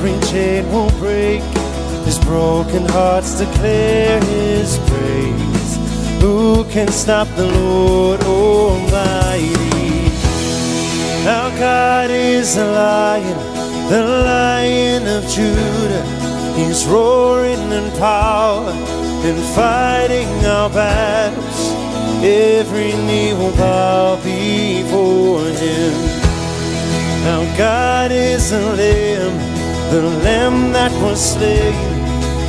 every chain will break, his broken hearts declare his praise. Who can stop the Lord Almighty? Our God is a lion, the lion of Judah. He's roaring in power and fighting our battles. Every knee will bow before him. Our God is a lamb, the lamb that was slain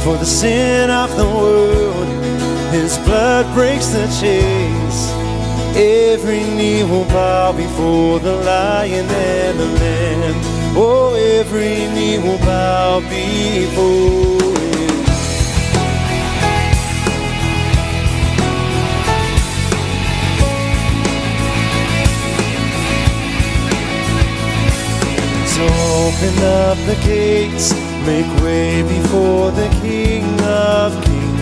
for the sin of the world. His blood breaks the chains. Every knee will bow before the lion and the lamb. Oh, every knee will bow before open up the gates, make way before the King of Kings.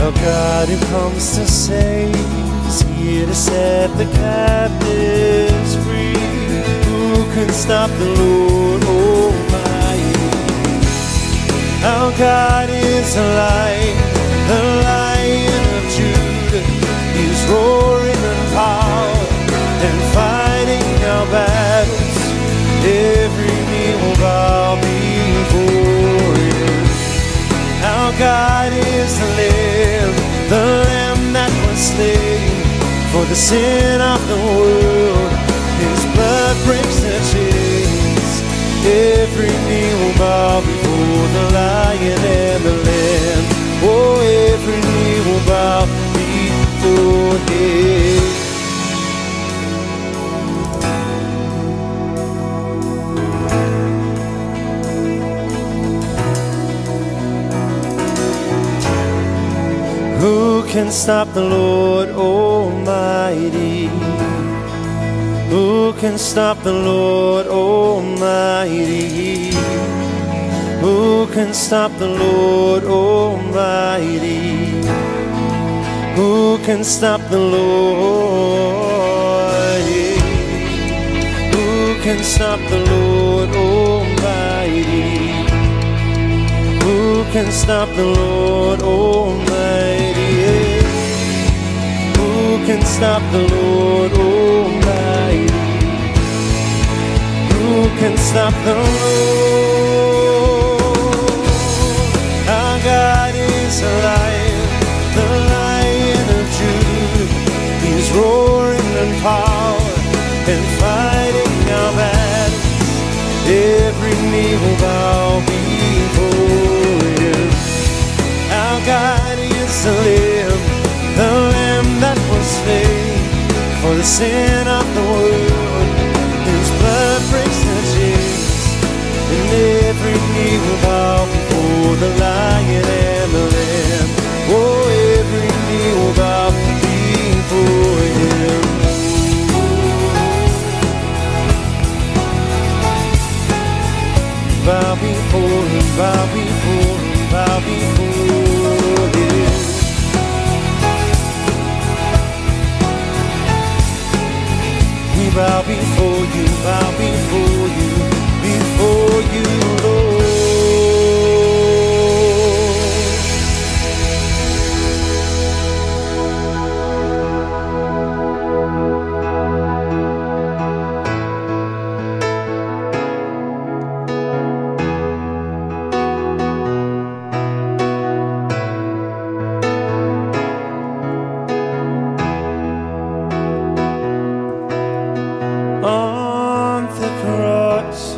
Our God who comes to save is here to set the captives free. Who can stop the Lord Almighty? Our God is a lion, the lion of Judah. He's roaring bow before him. Our God is the Lamb, the Lamb that was slain for the sin of the world. His blood breaks the chains. Every knee will bow before the Lion and the Lamb. Oh, every knee will bow can stop the Lord Almighty? Who can stop the Lord Almighty? Who can stop the Lord Almighty? Who can stop the Lord? Who can stop the Lord Almighty? Who can stop the Lord Almighty? Can stop the Lord Almighty? Who can stop the Lord? Our God is a lion, the lion of Judah. He's roaring in power and fighting our battles. Every knee will bow before him. Our God is Lamb, the for the sin of the world. His blood breaks the chains, and every knee will bow before the Lion cross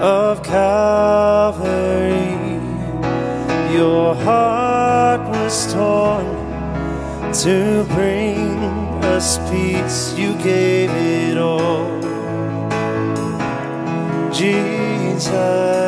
of Calvary. Your heart was torn to bring us peace. You gave it all, Jesus.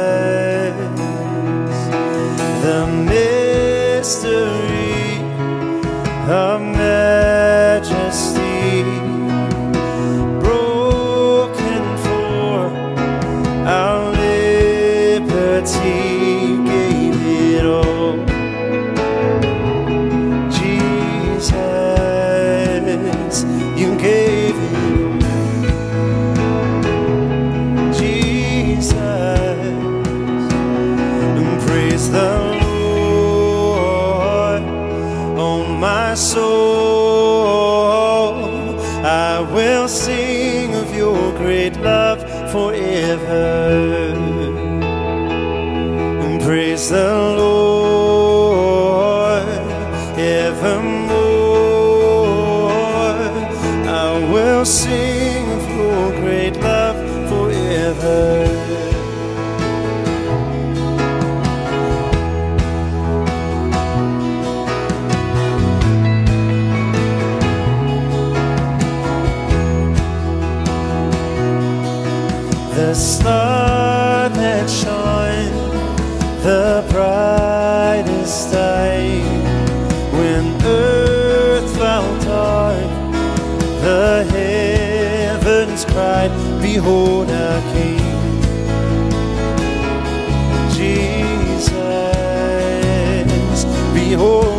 my soul. Heavens cried behold our king. Jesus behold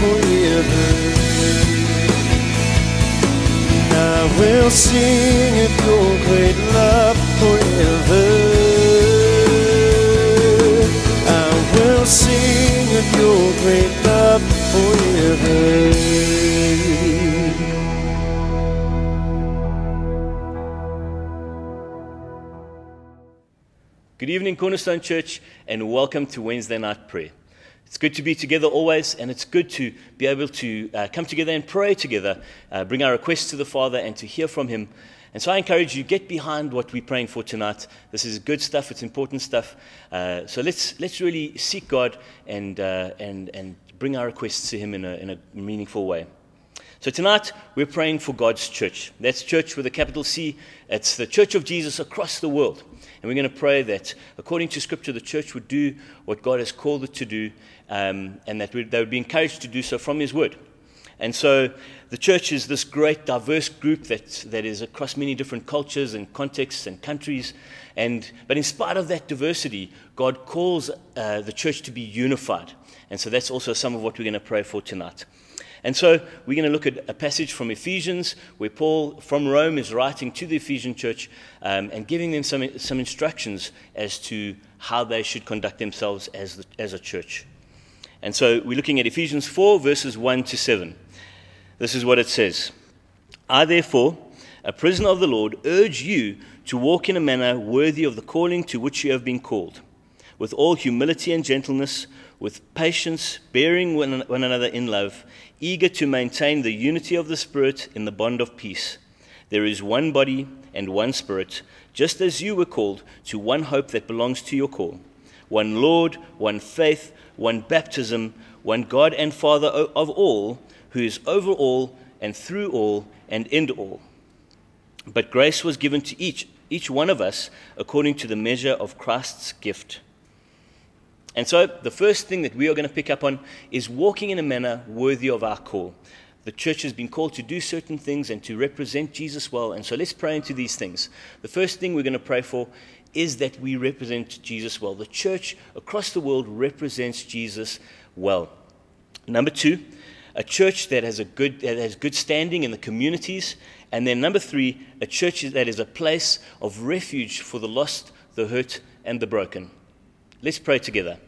forever. I will sing of your great love forever. I will sing of your great love forever. Good evening, Cornerstone Church, and welcome to Wednesday night prayer. It's good to be together always, and it's good to be able to uh, come together and pray together, uh, bring our requests to the Father, and to hear from Him. And so I encourage you, get behind what we're praying for tonight. This is good stuff, it's important stuff. Uh, so let's, let's really seek God and, uh, and, and bring our requests to Him in a, in a meaningful way. So tonight we're praying for God's church. That's church with a capital C. It's the church of Jesus across the world. And we're going to pray that, according to Scripture, the church would do what God has called it to do, um, and that they would be encouraged to do so from His Word. And so the church is this great, diverse group that, that is across many different cultures and contexts and countries. And, but in spite of that diversity, God calls uh, the church to be unified. And so that's also some of what we're going to pray for tonight. And so we're going to look at a passage from Ephesians where Paul from Rome is writing to the Ephesian church um, and giving them some, some instructions as to how they should conduct themselves as, the, as a church. And so we're looking at Ephesians 4, verses 1 to 7. This is what it says I, therefore, a prisoner of the Lord, urge you to walk in a manner worthy of the calling to which you have been called, with all humility and gentleness, with patience, bearing one, another in love, eager to maintain the unity of the Spirit in the bond of peace. There is one body and one Spirit, just as you were called to one hope that belongs to your call one Lord, one faith, one baptism, one God and Father of all, who is over all and through all and in all. But grace was given to each, each one of us according to the measure of Christ's gift. And so, the first thing that we are going to pick up on is walking in a manner worthy of our call. The church has been called to do certain things and to represent Jesus well. And so, let's pray into these things. The first thing we're going to pray for is that we represent Jesus well. The church across the world represents Jesus well. Number two, a church that has a good that has good standing in the communities, and then number three, a church that is a place of refuge for the lost, the hurt, and the broken. Let's pray together.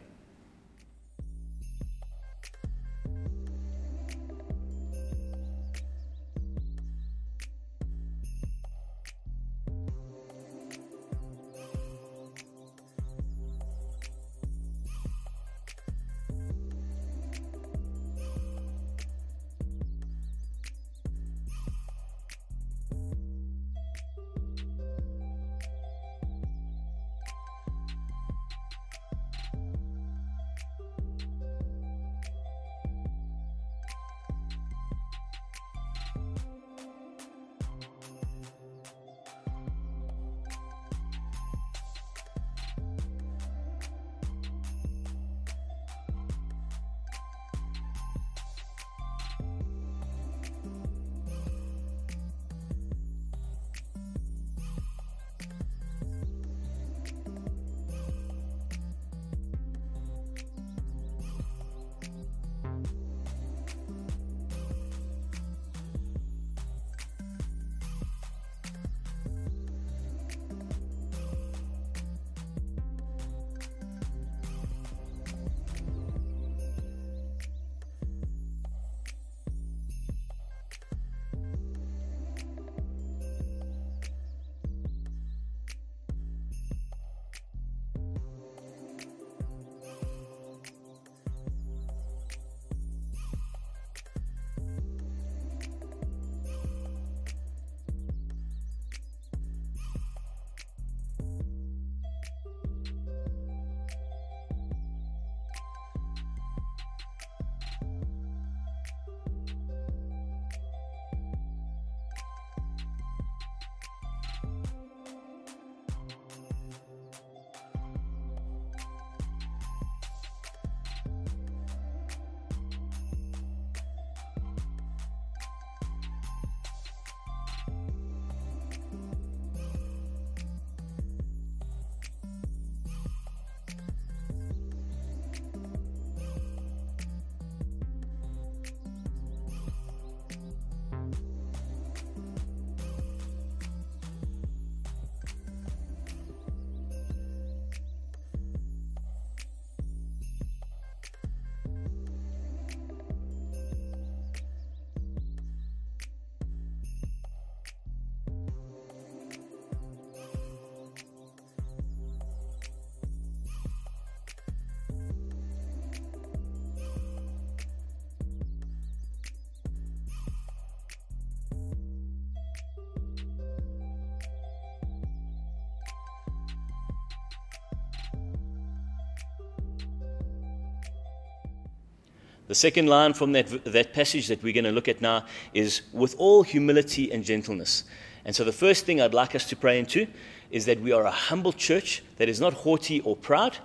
The second line from that, that passage that we're going to look at now is with all humility and gentleness. And so the first thing I'd like us to pray into is that we are a humble church that is not haughty or proud.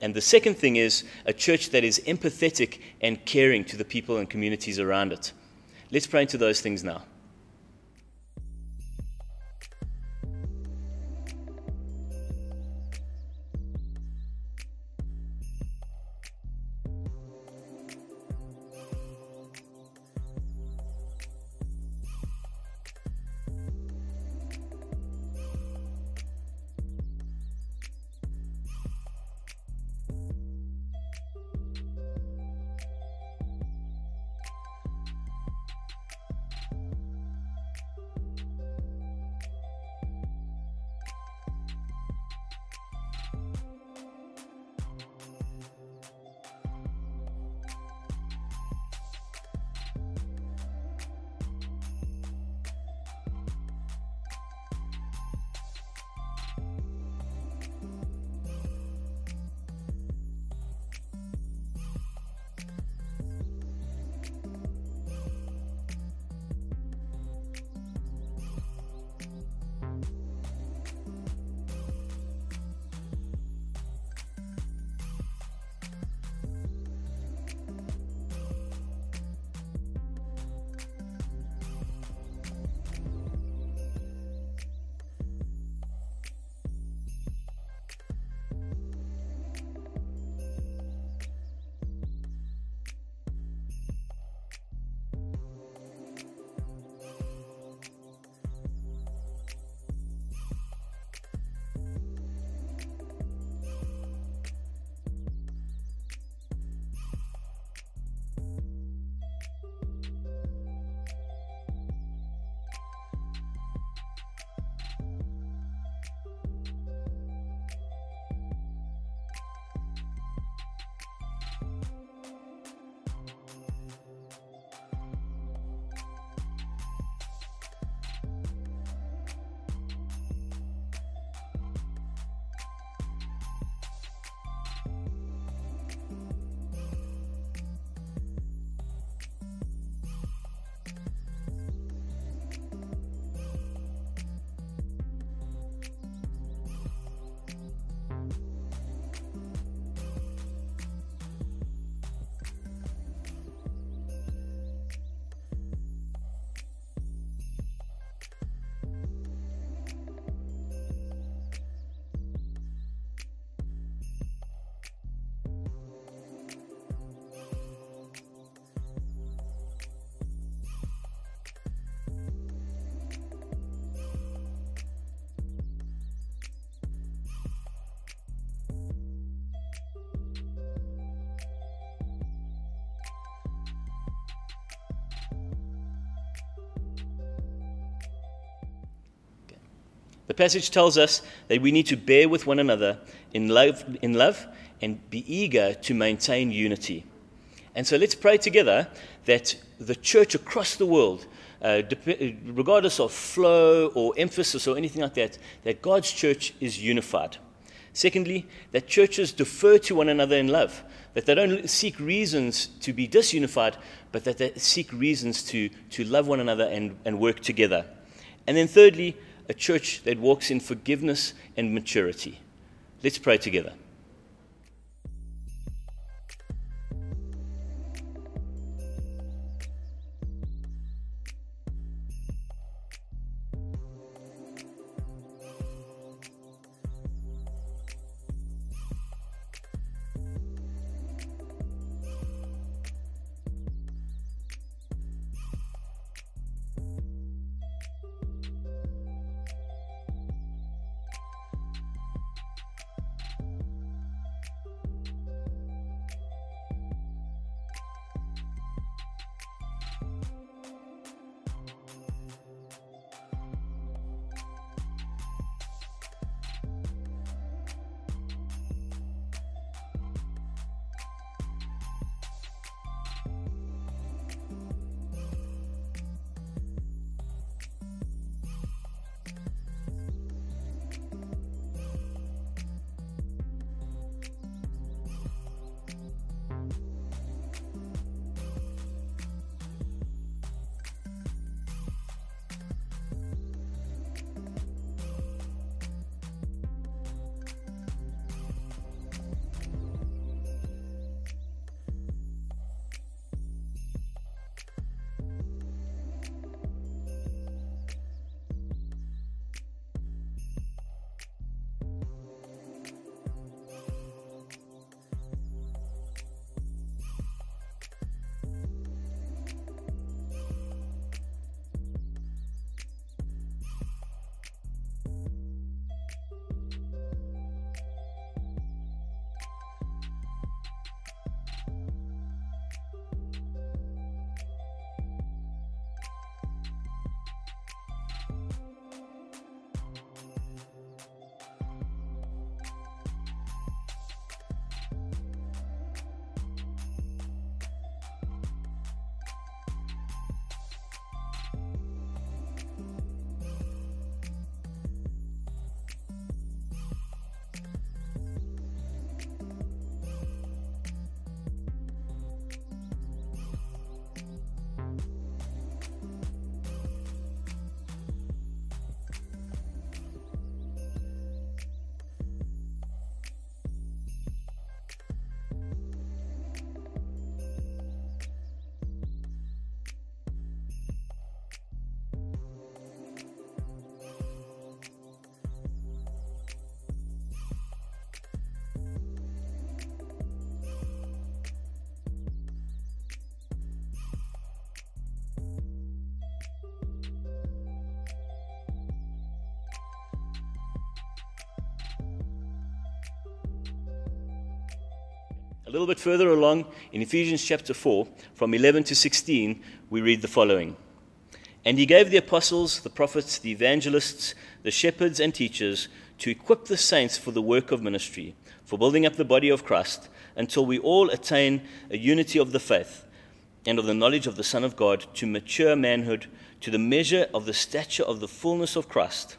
And the second thing is a church that is empathetic and caring to the people and communities around it. Let's pray into those things now. The passage tells us that we need to bear with one another in love, in love and be eager to maintain unity. And so let's pray together that the church across the world, uh, dep- regardless of flow or emphasis or anything like that, that God's church is unified. Secondly, that churches defer to one another in love, that they don't seek reasons to be disunified, but that they seek reasons to, to love one another and, and work together. And then thirdly, a church that walks in forgiveness and maturity. Let's pray together. A little bit further along in Ephesians chapter 4, from 11 to 16, we read the following. And he gave the apostles, the prophets, the evangelists, the shepherds, and teachers to equip the saints for the work of ministry, for building up the body of Christ, until we all attain a unity of the faith and of the knowledge of the Son of God, to mature manhood, to the measure of the stature of the fullness of Christ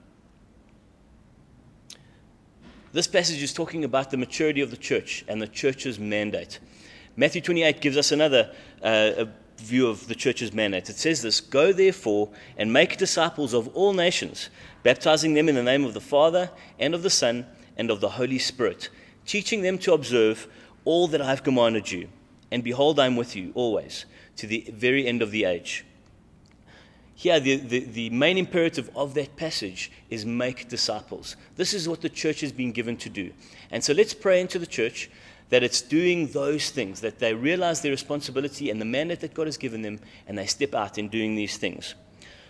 This passage is talking about the maturity of the church and the church's mandate. Matthew 28 gives us another uh, view of the church's mandate. It says this Go therefore and make disciples of all nations, baptizing them in the name of the Father and of the Son and of the Holy Spirit, teaching them to observe all that I have commanded you. And behold, I am with you always to the very end of the age. Here, the, the, the main imperative of that passage is make disciples. This is what the church has been given to do. And so let's pray into the church that it's doing those things, that they realize their responsibility and the mandate that God has given them, and they step out in doing these things.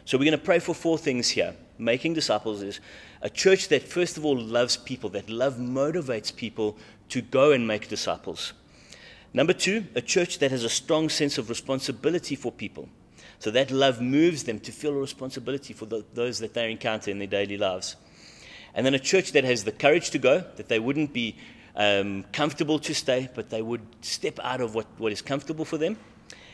So we're going to pray for four things here. Making disciples is a church that, first of all, loves people, that love motivates people to go and make disciples. Number two, a church that has a strong sense of responsibility for people. So that love moves them to feel a responsibility for the, those that they encounter in their daily lives. And then a church that has the courage to go, that they wouldn't be um, comfortable to stay, but they would step out of what, what is comfortable for them.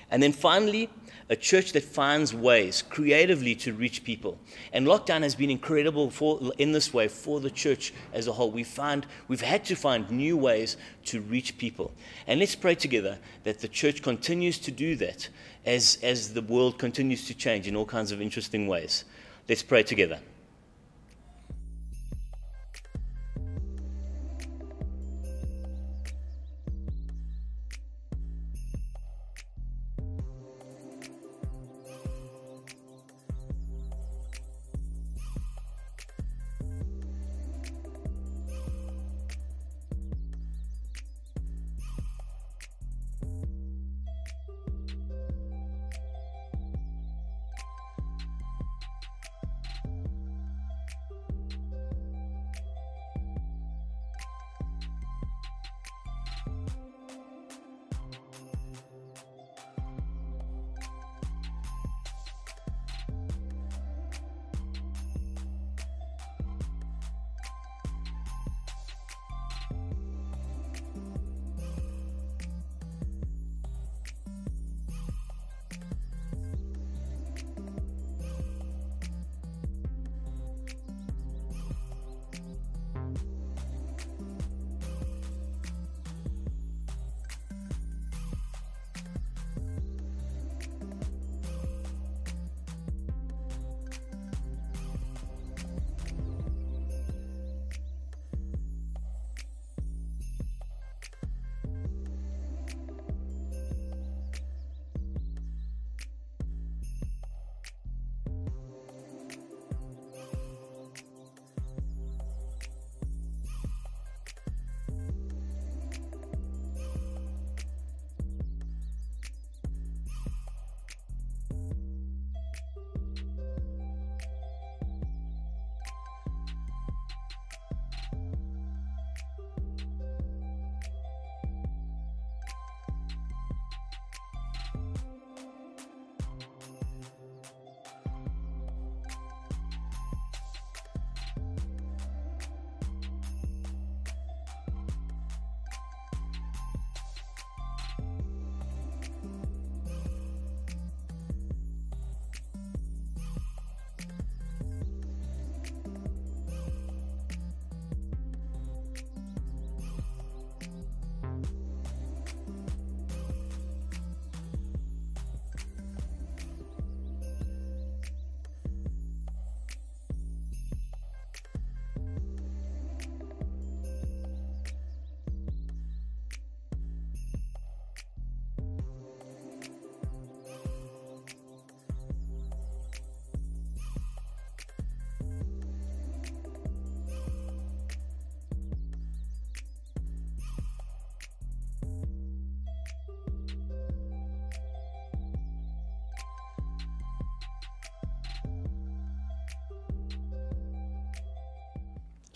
And then finally, a church that finds ways creatively to reach people. And lockdown has been incredible for, in this way for the church as a whole. We find, we've had to find new ways to reach people. And let's pray together that the church continues to do that as, as the world continues to change in all kinds of interesting ways. Let's pray together.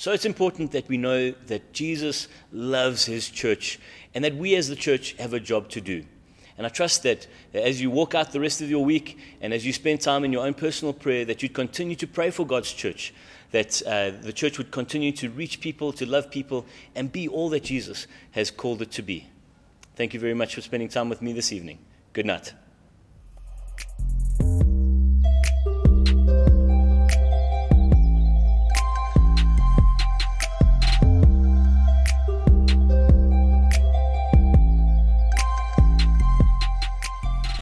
So it's important that we know that Jesus loves his church and that we as the church have a job to do. And I trust that as you walk out the rest of your week and as you spend time in your own personal prayer, that you'd continue to pray for God's church, that uh, the church would continue to reach people, to love people, and be all that Jesus has called it to be. Thank you very much for spending time with me this evening. Good night.